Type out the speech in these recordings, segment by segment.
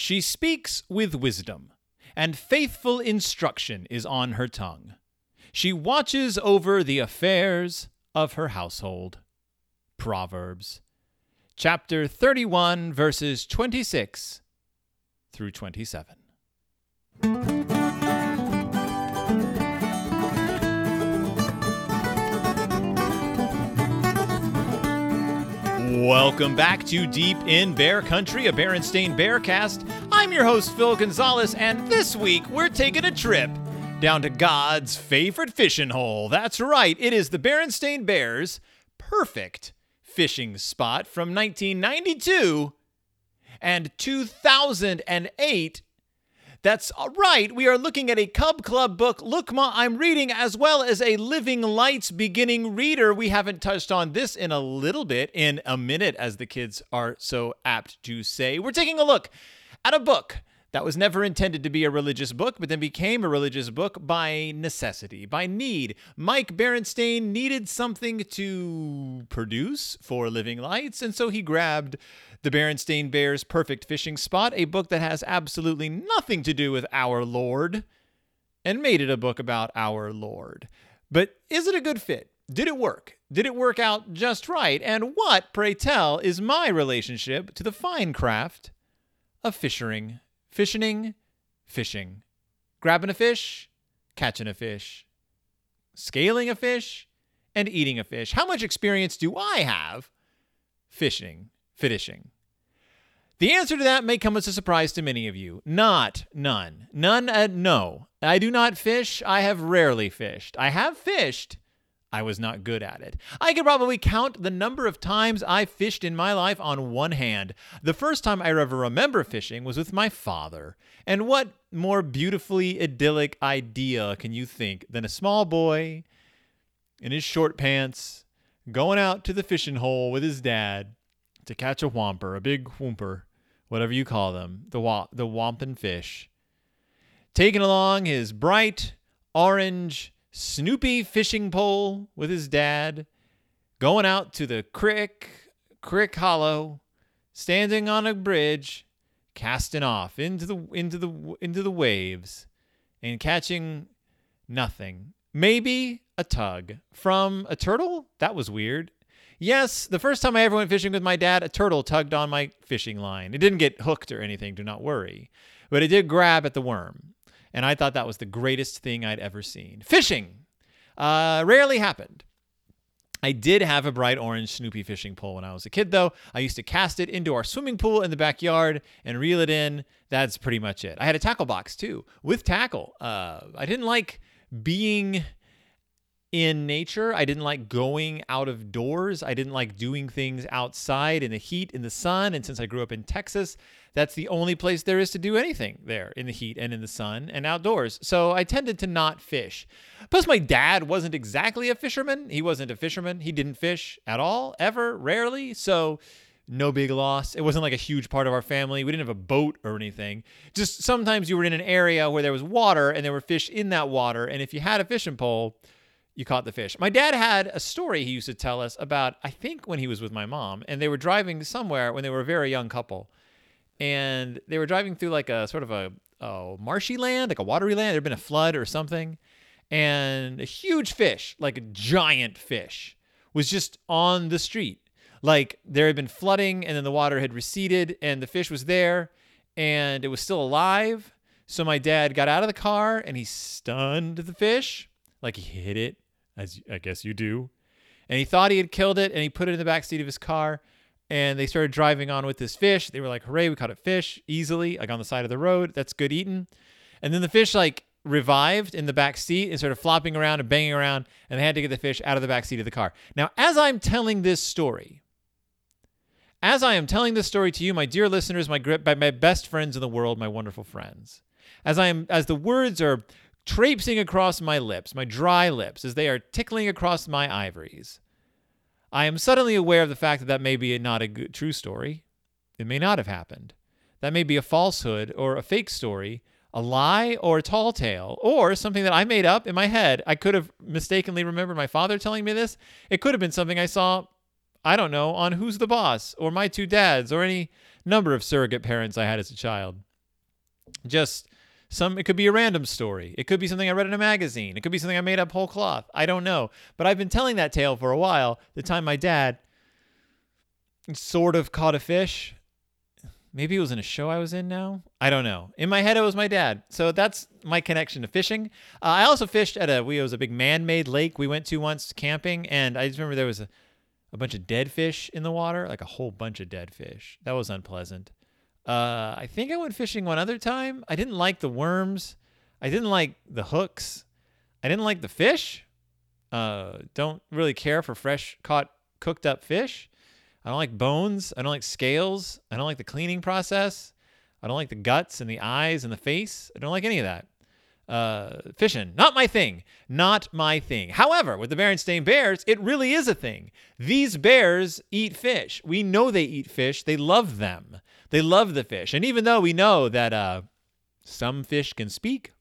She speaks with wisdom, and faithful instruction is on her tongue. She watches over the affairs of her household. Proverbs chapter 31, verses 26 through 27. Welcome back to Deep in Bear Country, a Berenstain Bearcast. I'm your host, Phil Gonzalez, and this week we're taking a trip down to God's favorite fishing hole. That's right, it is the Berenstain Bears' perfect fishing spot from 1992 and 2008 that's right. We are looking at a Cub Club book, Look Ma, I'm reading, as well as a Living Lights beginning reader. We haven't touched on this in a little bit, in a minute, as the kids are so apt to say. We're taking a look at a book that was never intended to be a religious book, but then became a religious book by necessity, by need. Mike Berenstain needed something to produce for Living Lights, and so he grabbed the Berenstain Bears Perfect Fishing Spot, a book that has absolutely nothing to do with our Lord, and made it a book about our Lord. But is it a good fit? Did it work? Did it work out just right? And what, pray tell, is my relationship to the fine craft of fishing? Fishing, fishing. Grabbing a fish, catching a fish, scaling a fish, and eating a fish. How much experience do I have fishing? fishing? The answer to that may come as a surprise to many of you. Not none. None at no. I do not fish. I have rarely fished. I have fished. I was not good at it. I could probably count the number of times I fished in my life on one hand. The first time I ever remember fishing was with my father. And what more beautifully idyllic idea can you think than a small boy in his short pants going out to the fishing hole with his dad to catch a whomper, a big whomper, whatever you call them, the wa- the wampin fish. Taking along his bright orange Snoopy fishing pole with his dad, going out to the crick, crick hollow, standing on a bridge, casting off into the into the into the waves and catching nothing. Maybe a tug from a turtle? That was weird. Yes, the first time I ever went fishing with my dad, a turtle tugged on my fishing line. It didn't get hooked or anything, do not worry. But it did grab at the worm. And I thought that was the greatest thing I'd ever seen. Fishing uh, rarely happened. I did have a bright orange Snoopy fishing pole when I was a kid, though. I used to cast it into our swimming pool in the backyard and reel it in. That's pretty much it. I had a tackle box too with tackle. Uh, I didn't like being in nature. I didn't like going out of doors. I didn't like doing things outside in the heat, in the sun. And since I grew up in Texas, that's the only place there is to do anything there in the heat and in the sun and outdoors. So I tended to not fish. Plus, my dad wasn't exactly a fisherman. He wasn't a fisherman. He didn't fish at all, ever, rarely. So no big loss. It wasn't like a huge part of our family. We didn't have a boat or anything. Just sometimes you were in an area where there was water and there were fish in that water. And if you had a fishing pole, you caught the fish. My dad had a story he used to tell us about, I think, when he was with my mom, and they were driving somewhere when they were a very young couple. And they were driving through like a sort of a oh, marshy land, like a watery land. There'd been a flood or something. And a huge fish, like a giant fish, was just on the street. Like there had been flooding, and then the water had receded, and the fish was there, and it was still alive. So my dad got out of the car and he stunned the fish, like he hit it as I guess you do. And he thought he had killed it and he put it in the back seat of his car. And they started driving on with this fish. They were like, hooray, we caught a fish easily, like on the side of the road. That's good eating. And then the fish like revived in the back seat and started flopping around and banging around. And they had to get the fish out of the back seat of the car. Now, as I'm telling this story, as I am telling this story to you, my dear listeners, my my best friends in the world, my wonderful friends, as I am as the words are traipsing across my lips, my dry lips, as they are tickling across my ivories. I am suddenly aware of the fact that that may be not a good, true story. It may not have happened. That may be a falsehood or a fake story, a lie or a tall tale, or something that I made up in my head. I could have mistakenly remembered my father telling me this. It could have been something I saw, I don't know, on Who's the Boss or My Two Dads or any number of surrogate parents I had as a child. just some it could be a random story. It could be something I read in a magazine. It could be something I made up whole cloth. I don't know. But I've been telling that tale for a while. The time my dad sort of caught a fish. Maybe it was in a show I was in now. I don't know. In my head, it was my dad. So that's my connection to fishing. Uh, I also fished at a we it was a big man-made lake we went to once camping, and I just remember there was a, a bunch of dead fish in the water, like a whole bunch of dead fish. That was unpleasant. Uh, I think I went fishing one other time. I didn't like the worms. I didn't like the hooks. I didn't like the fish. Uh, don't really care for fresh caught cooked up fish. I don't like bones. I don't like scales. I don't like the cleaning process. I don't like the guts and the eyes and the face. I don't like any of that. Uh, fishing, not my thing. Not my thing. However, with the Berenstain Bears, it really is a thing. These bears eat fish. We know they eat fish. They love them. They love the fish. And even though we know that uh, some fish can speak,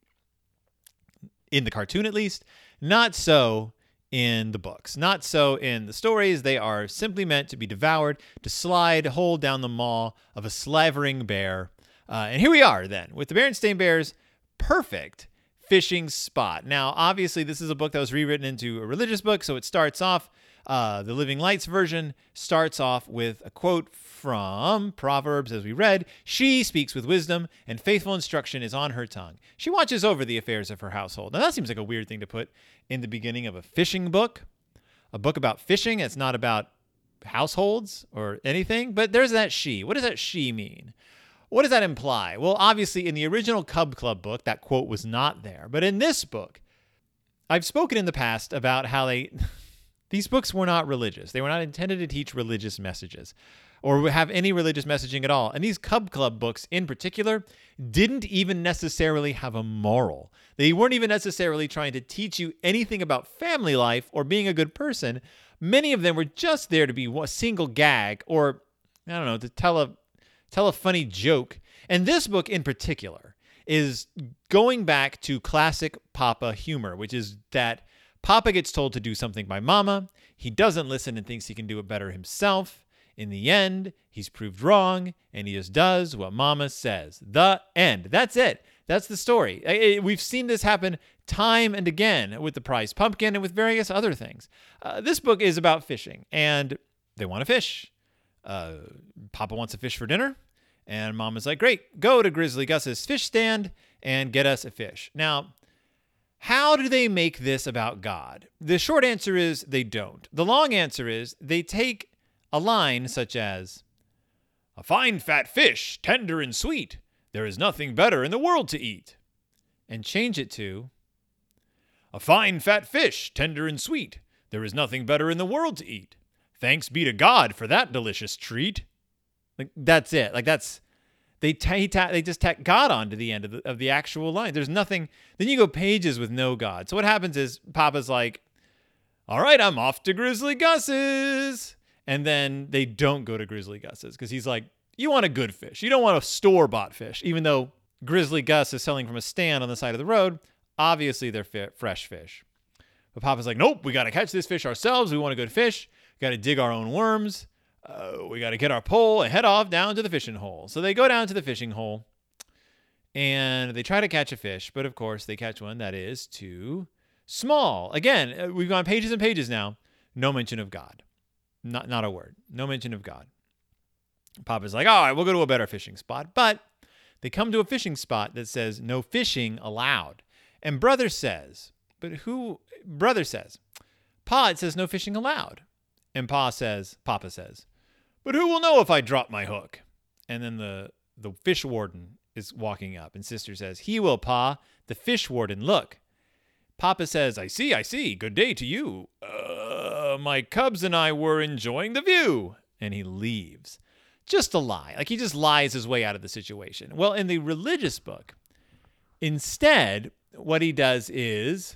in the cartoon at least, not so in the books. Not so in the stories. They are simply meant to be devoured, to slide whole down the maw of a slavering bear. Uh, and here we are then with the Berenstain Bears, perfect fishing spot. Now, obviously, this is a book that was rewritten into a religious book, so it starts off. Uh, the Living Lights version starts off with a quote from Proverbs, as we read She speaks with wisdom, and faithful instruction is on her tongue. She watches over the affairs of her household. Now, that seems like a weird thing to put in the beginning of a fishing book, a book about fishing. It's not about households or anything, but there's that she. What does that she mean? What does that imply? Well, obviously, in the original Cub Club book, that quote was not there. But in this book, I've spoken in the past about how they. These books were not religious. They were not intended to teach religious messages or have any religious messaging at all. And these Cub Club books in particular didn't even necessarily have a moral. They weren't even necessarily trying to teach you anything about family life or being a good person. Many of them were just there to be a single gag or I don't know, to tell a tell a funny joke. And this book in particular is going back to classic Papa humor, which is that Papa gets told to do something by Mama. He doesn't listen and thinks he can do it better himself. In the end, he's proved wrong and he just does what Mama says. The end. That's it. That's the story. We've seen this happen time and again with the prize pumpkin and with various other things. Uh, this book is about fishing and they want to fish. Uh, Papa wants a fish for dinner. And Mama's like, great, go to Grizzly Gus's fish stand and get us a fish. Now, how do they make this about God? The short answer is they don't. The long answer is they take a line such as, A fine fat fish, tender and sweet, there is nothing better in the world to eat, and change it to, A fine fat fish, tender and sweet, there is nothing better in the world to eat. Thanks be to God for that delicious treat. Like that's it. Like that's they t- they just tack God onto the end of the, of the actual line. There's nothing. Then you go pages with no God. So what happens is Papa's like, "All right, I'm off to Grizzly Gus's," and then they don't go to Grizzly Gus's because he's like, "You want a good fish. You don't want a store bought fish." Even though Grizzly Gus is selling from a stand on the side of the road, obviously they're fi- fresh fish. But Papa's like, "Nope, we got to catch this fish ourselves. We want a good fish. Got to dig our own worms." uh, we got to get our pole and head off down to the fishing hole. So they go down to the fishing hole and they try to catch a fish, but of course they catch one that is too small. Again, uh, we've gone pages and pages now. No mention of God. Not, not a word. No mention of God. Papa's like, all right, we'll go to a better fishing spot. But they come to a fishing spot that says no fishing allowed. And brother says, but who, brother says, Pa, it says no fishing allowed. And Pa says, Papa says, but who will know if I drop my hook? And then the, the fish warden is walking up, and Sister says, He will, Pa. The fish warden, look. Papa says, I see, I see. Good day to you. Uh, my cubs and I were enjoying the view. And he leaves. Just a lie. Like he just lies his way out of the situation. Well, in the religious book, instead, what he does is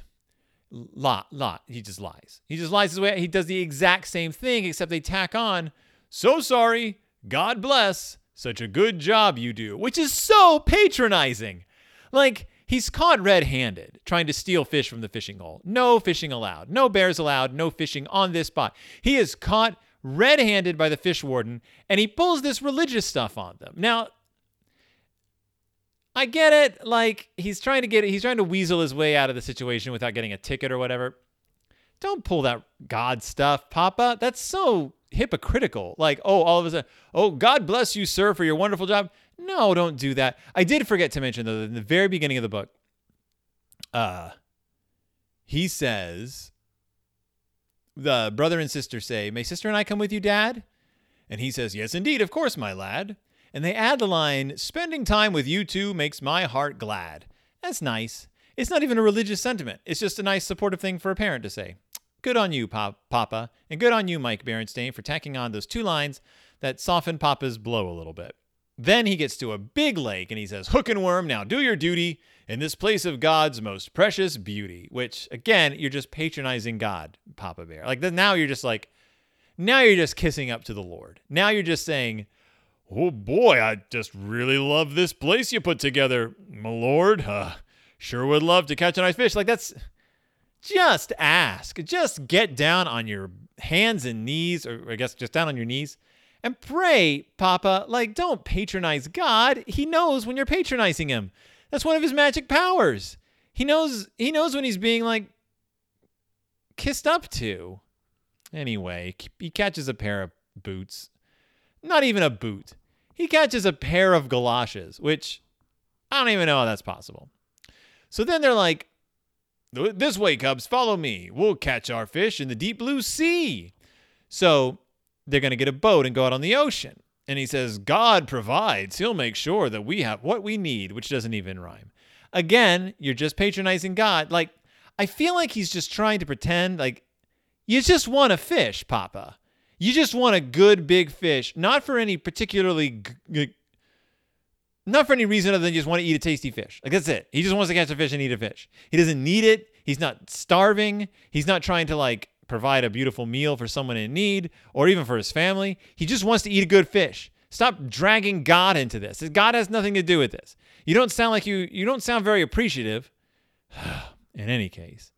lot, lot. He just lies. He just lies his way. He does the exact same thing, except they tack on so sorry. God bless. Such a good job you do, which is so patronizing. Like, he's caught red handed trying to steal fish from the fishing hole. No fishing allowed. No bears allowed. No fishing on this spot. He is caught red handed by the fish warden and he pulls this religious stuff on them. Now, I get it. Like he's trying to get he's trying to weasel his way out of the situation without getting a ticket or whatever. Don't pull that God stuff, Papa. That's so hypocritical. Like, oh, all of a sudden, oh, God bless you, sir, for your wonderful job. No, don't do that. I did forget to mention though, in the very beginning of the book, uh, he says, the brother and sister say, May sister and I come with you, Dad? And he says, Yes, indeed, of course, my lad. And they add the line, Spending time with you two makes my heart glad. That's nice. It's not even a religious sentiment. It's just a nice supportive thing for a parent to say. Good on you, Pop- Papa, and good on you, Mike Berenstain, for tacking on those two lines that soften Papa's blow a little bit. Then he gets to a big lake and he says, Hook and worm, now do your duty in this place of God's most precious beauty. Which, again, you're just patronizing God, Papa Bear. Like, now you're just like, now you're just kissing up to the Lord. Now you're just saying, Oh boy, I just really love this place you put together, my lord. Uh, sure would love to catch a nice fish. Like, that's just ask. Just get down on your hands and knees, or I guess just down on your knees, and pray, Papa. Like, don't patronize God. He knows when you're patronizing him. That's one of his magic powers. He knows he knows when he's being like kissed up to. Anyway, he catches a pair of boots. Not even a boot. He catches a pair of galoshes, which I don't even know how that's possible. So then they're like, this way, Cubs, follow me. We'll catch our fish in the deep blue sea. So they're going to get a boat and go out on the ocean. And he says, God provides. He'll make sure that we have what we need, which doesn't even rhyme. Again, you're just patronizing God. Like, I feel like he's just trying to pretend like you just want a fish, Papa. You just want a good big fish, not for any particularly g- not for any reason other than you just want to eat a tasty fish. Like that's it. He just wants to catch a fish and eat a fish. He doesn't need it. He's not starving. He's not trying to like provide a beautiful meal for someone in need or even for his family. He just wants to eat a good fish. Stop dragging God into this. God has nothing to do with this. You don't sound like you you don't sound very appreciative. in any case,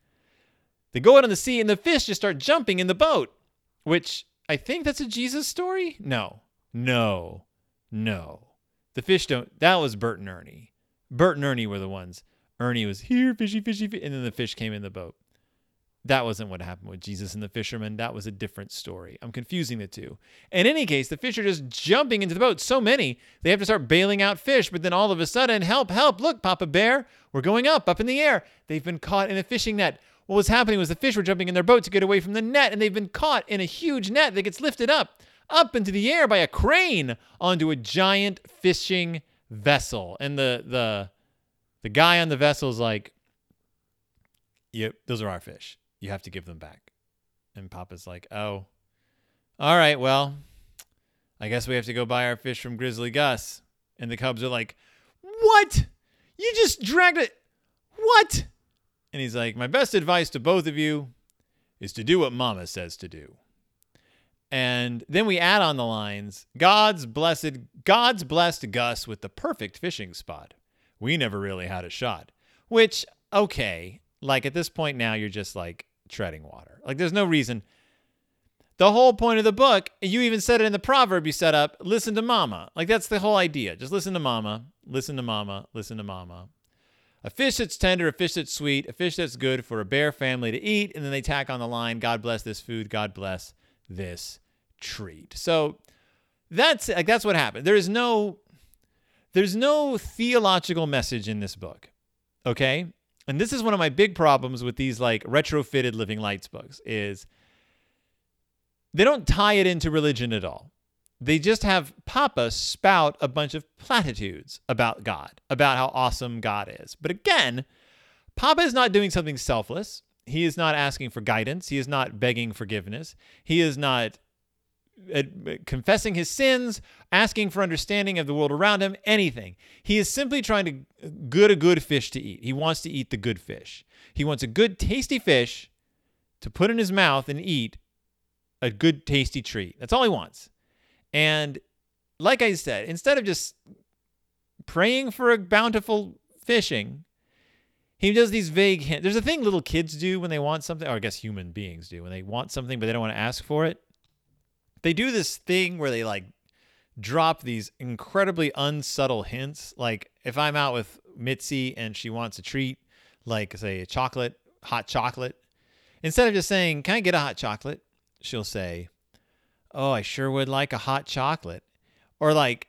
they go out on the sea and the fish just start jumping in the boat, which I think that's a Jesus story. No, no, no. The fish don't. That was Bert and Ernie. Bert and Ernie were the ones. Ernie was here, fishy, fishy, fishy, and then the fish came in the boat. That wasn't what happened with Jesus and the fishermen. That was a different story. I'm confusing the two. In any case, the fish are just jumping into the boat. So many, they have to start bailing out fish. But then all of a sudden, help, help, look, Papa Bear, we're going up, up in the air. They've been caught in a fishing net. What was happening was the fish were jumping in their boat to get away from the net, and they've been caught in a huge net that gets lifted up up into the air by a crane onto a giant fishing vessel. And the the the guy on the vessel is like, "Yep, those are our fish. You have to give them back." And Papa's like, "Oh, all right. Well, I guess we have to go buy our fish from Grizzly Gus." And the Cubs are like, "What? You just dragged it? What?" And he's like, "My best advice to both of you is to do what Mama says to do." And then we add on the lines, God's blessed God's blessed Gus with the perfect fishing spot. We never really had a shot. Which, okay, like at this point now you're just like treading water. Like there's no reason. The whole point of the book, you even said it in the proverb you set up, listen to mama. Like that's the whole idea. Just listen to mama, listen to mama, listen to mama. A fish that's tender, a fish that's sweet, a fish that's good for a bear family to eat, and then they tack on the line, God bless this food, God bless this treat. So that's like that's what happened. There is no there's no theological message in this book. Okay? And this is one of my big problems with these like retrofitted living lights books is they don't tie it into religion at all. They just have Papa spout a bunch of platitudes about God, about how awesome God is. But again, Papa is not doing something selfless. He is not asking for guidance. He is not begging forgiveness. He is not confessing his sins, asking for understanding of the world around him, anything. He is simply trying to good a good fish to eat. He wants to eat the good fish. He wants a good tasty fish to put in his mouth and eat a good tasty treat. That's all he wants. And like I said, instead of just praying for a bountiful fishing, he does these vague hints. There's a thing little kids do when they want something, or I guess human beings do when they want something but they don't want to ask for it they do this thing where they like drop these incredibly unsubtle hints. Like if I'm out with Mitzi and she wants a treat, like say a chocolate, hot chocolate, instead of just saying, "Can I get a hot chocolate?" she'll say, "Oh, I sure would like a hot chocolate." Or like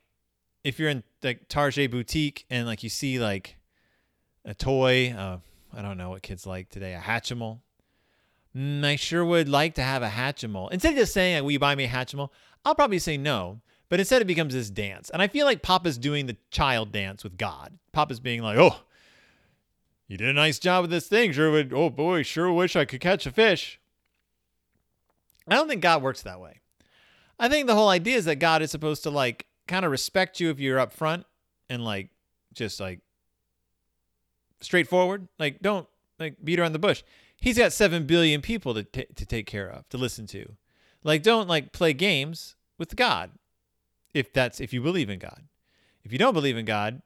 if you're in like Target boutique and like you see like a toy, uh, I don't know what kids like today, a Hatchimal. Mm, I sure would like to have a Hatchimal. Instead of just saying, "Will you buy me a Hatchimal?" I'll probably say no. But instead, it becomes this dance, and I feel like Papa's doing the child dance with God. Papa's being like, "Oh, you did a nice job with this thing. Sure would. Oh boy, sure wish I could catch a fish." I don't think God works that way. I think the whole idea is that God is supposed to like kind of respect you if you're up front and like just like straightforward. Like don't like beat around the bush. He's got 7 billion people to t- to take care of, to listen to. Like don't like play games with God. If that's if you believe in God. If you don't believe in God,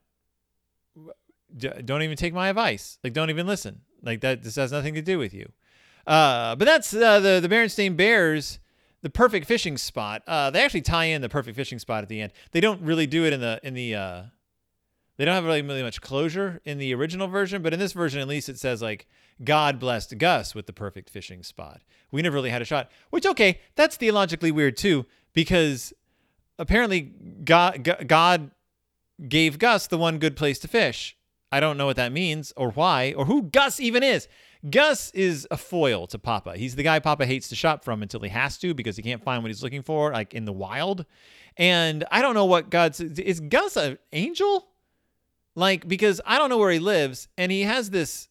don't even take my advice. Like don't even listen. Like that this has nothing to do with you. Uh, but that's uh, the the Berenstain Bears the perfect fishing spot. Uh, they actually tie in the perfect fishing spot at the end. They don't really do it in the in the. Uh, they don't have really, really much closure in the original version, but in this version, at least, it says like God blessed Gus with the perfect fishing spot. We never really had a shot, which okay, that's theologically weird too, because apparently God God gave Gus the one good place to fish. I don't know what that means or why or who Gus even is. Gus is a foil to Papa. He's the guy Papa hates to shop from until he has to because he can't find what he's looking for, like in the wild. And I don't know what God's is Gus an angel? Like, because I don't know where he lives, and he has this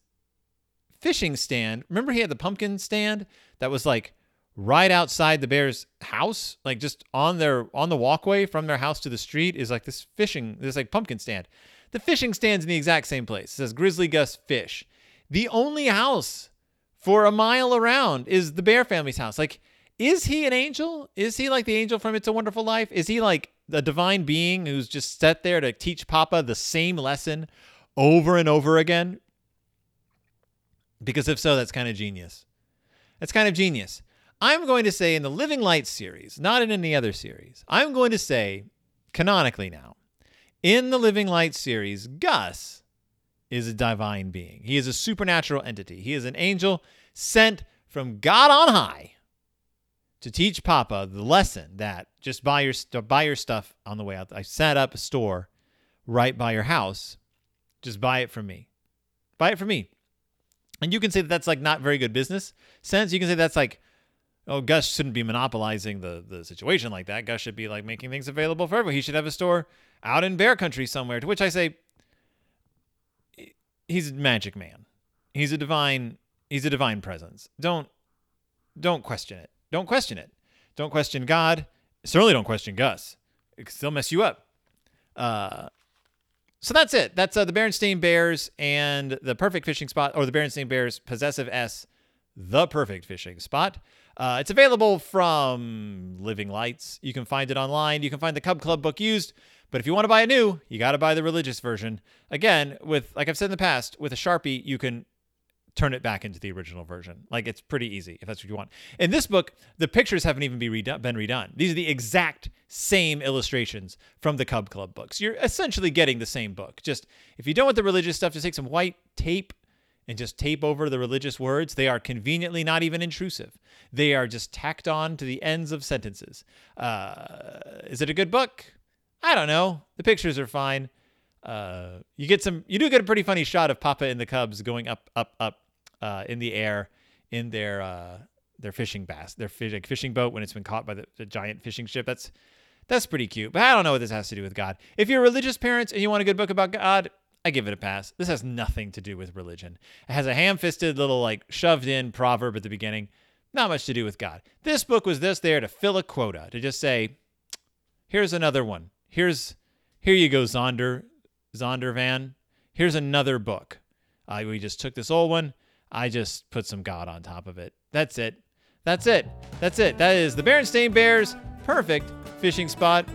fishing stand. Remember he had the pumpkin stand that was like right outside the bear's house, like just on their on the walkway from their house to the street is like this fishing, this like pumpkin stand. The fishing stand's in the exact same place. It says Grizzly Gus Fish. The only house for a mile around is the Bear family's house. Like, is he an angel? Is he like the angel from It's a Wonderful Life? Is he like the divine being who's just set there to teach Papa the same lesson over and over again? Because if so, that's kind of genius. That's kind of genius. I'm going to say in the Living Light series, not in any other series, I'm going to say canonically now, in the Living Light series, Gus is a divine being. He is a supernatural entity. He is an angel sent from God on high to teach Papa the lesson that just buy your buy your stuff on the way out. I set up a store right by your house. Just buy it from me. Buy it from me. And you can say that that's like not very good business sense. You can say that's like, oh, Gus shouldn't be monopolizing the the situation like that. Gus should be like making things available for everyone. He should have a store out in Bear Country somewhere. To which I say, he's a magic man. He's a divine. He's a divine presence. Don't don't question it. Don't question it. Don't question God. Certainly don't question Gus. It can still mess you up. Uh, so that's it. That's uh, the Berenstain Bears and the perfect fishing spot, or the Berenstain Bears possessive S, the perfect fishing spot. Uh, it's available from Living Lights. You can find it online. You can find the Cub Club book used. But if you want to buy a new, you got to buy the religious version. Again, with like I've said in the past, with a Sharpie, you can turn it back into the original version. Like it's pretty easy if that's what you want. In this book, the pictures haven't even be redone, been redone. These are the exact same illustrations from the Cub Club books. You're essentially getting the same book. Just if you don't want the religious stuff, just take some white tape and just tape over the religious words. They are conveniently not even intrusive. They are just tacked on to the ends of sentences. Uh, is it a good book? I don't know. The pictures are fine. Uh, you get some. You do get a pretty funny shot of Papa and the Cubs going up, up, up uh, in the air in their uh, their fishing bass, their fish, fishing boat when it's been caught by the, the giant fishing ship. That's that's pretty cute. But I don't know what this has to do with God. If you're religious parents and you want a good book about God, I give it a pass. This has nothing to do with religion. It has a ham-fisted little like shoved in proverb at the beginning. Not much to do with God. This book was this there to fill a quota, to just say, here's another one here's here you go, Zonder Zondervan. Here's another book. Uh, we just took this old one. I just put some God on top of it. That's it. That's it. That's it. That is the Berenstain Bears perfect fishing spot.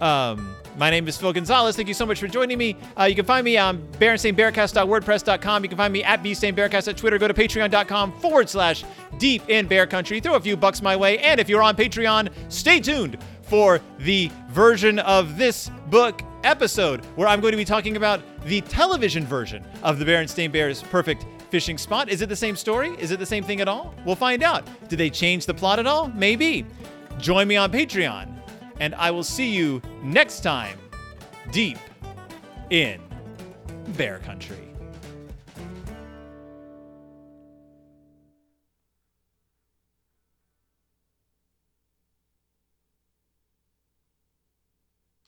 Um, my name is Phil Gonzalez. Thank you so much for joining me. Uh, you can find me on BerenstainBearcast.wordpress.com. You can find me at BStainBearcast at Twitter. Go to patreon.com forward slash deep in bear country. Throw a few bucks my way. And if you're on Patreon, stay tuned for the version of this book episode where I'm going to be talking about the television version of the Berenstain Bears Perfect Fishing Spot. Is it the same story? Is it the same thing at all? We'll find out. Did they change the plot at all? Maybe. Join me on Patreon, and I will see you next time deep in Bear Country.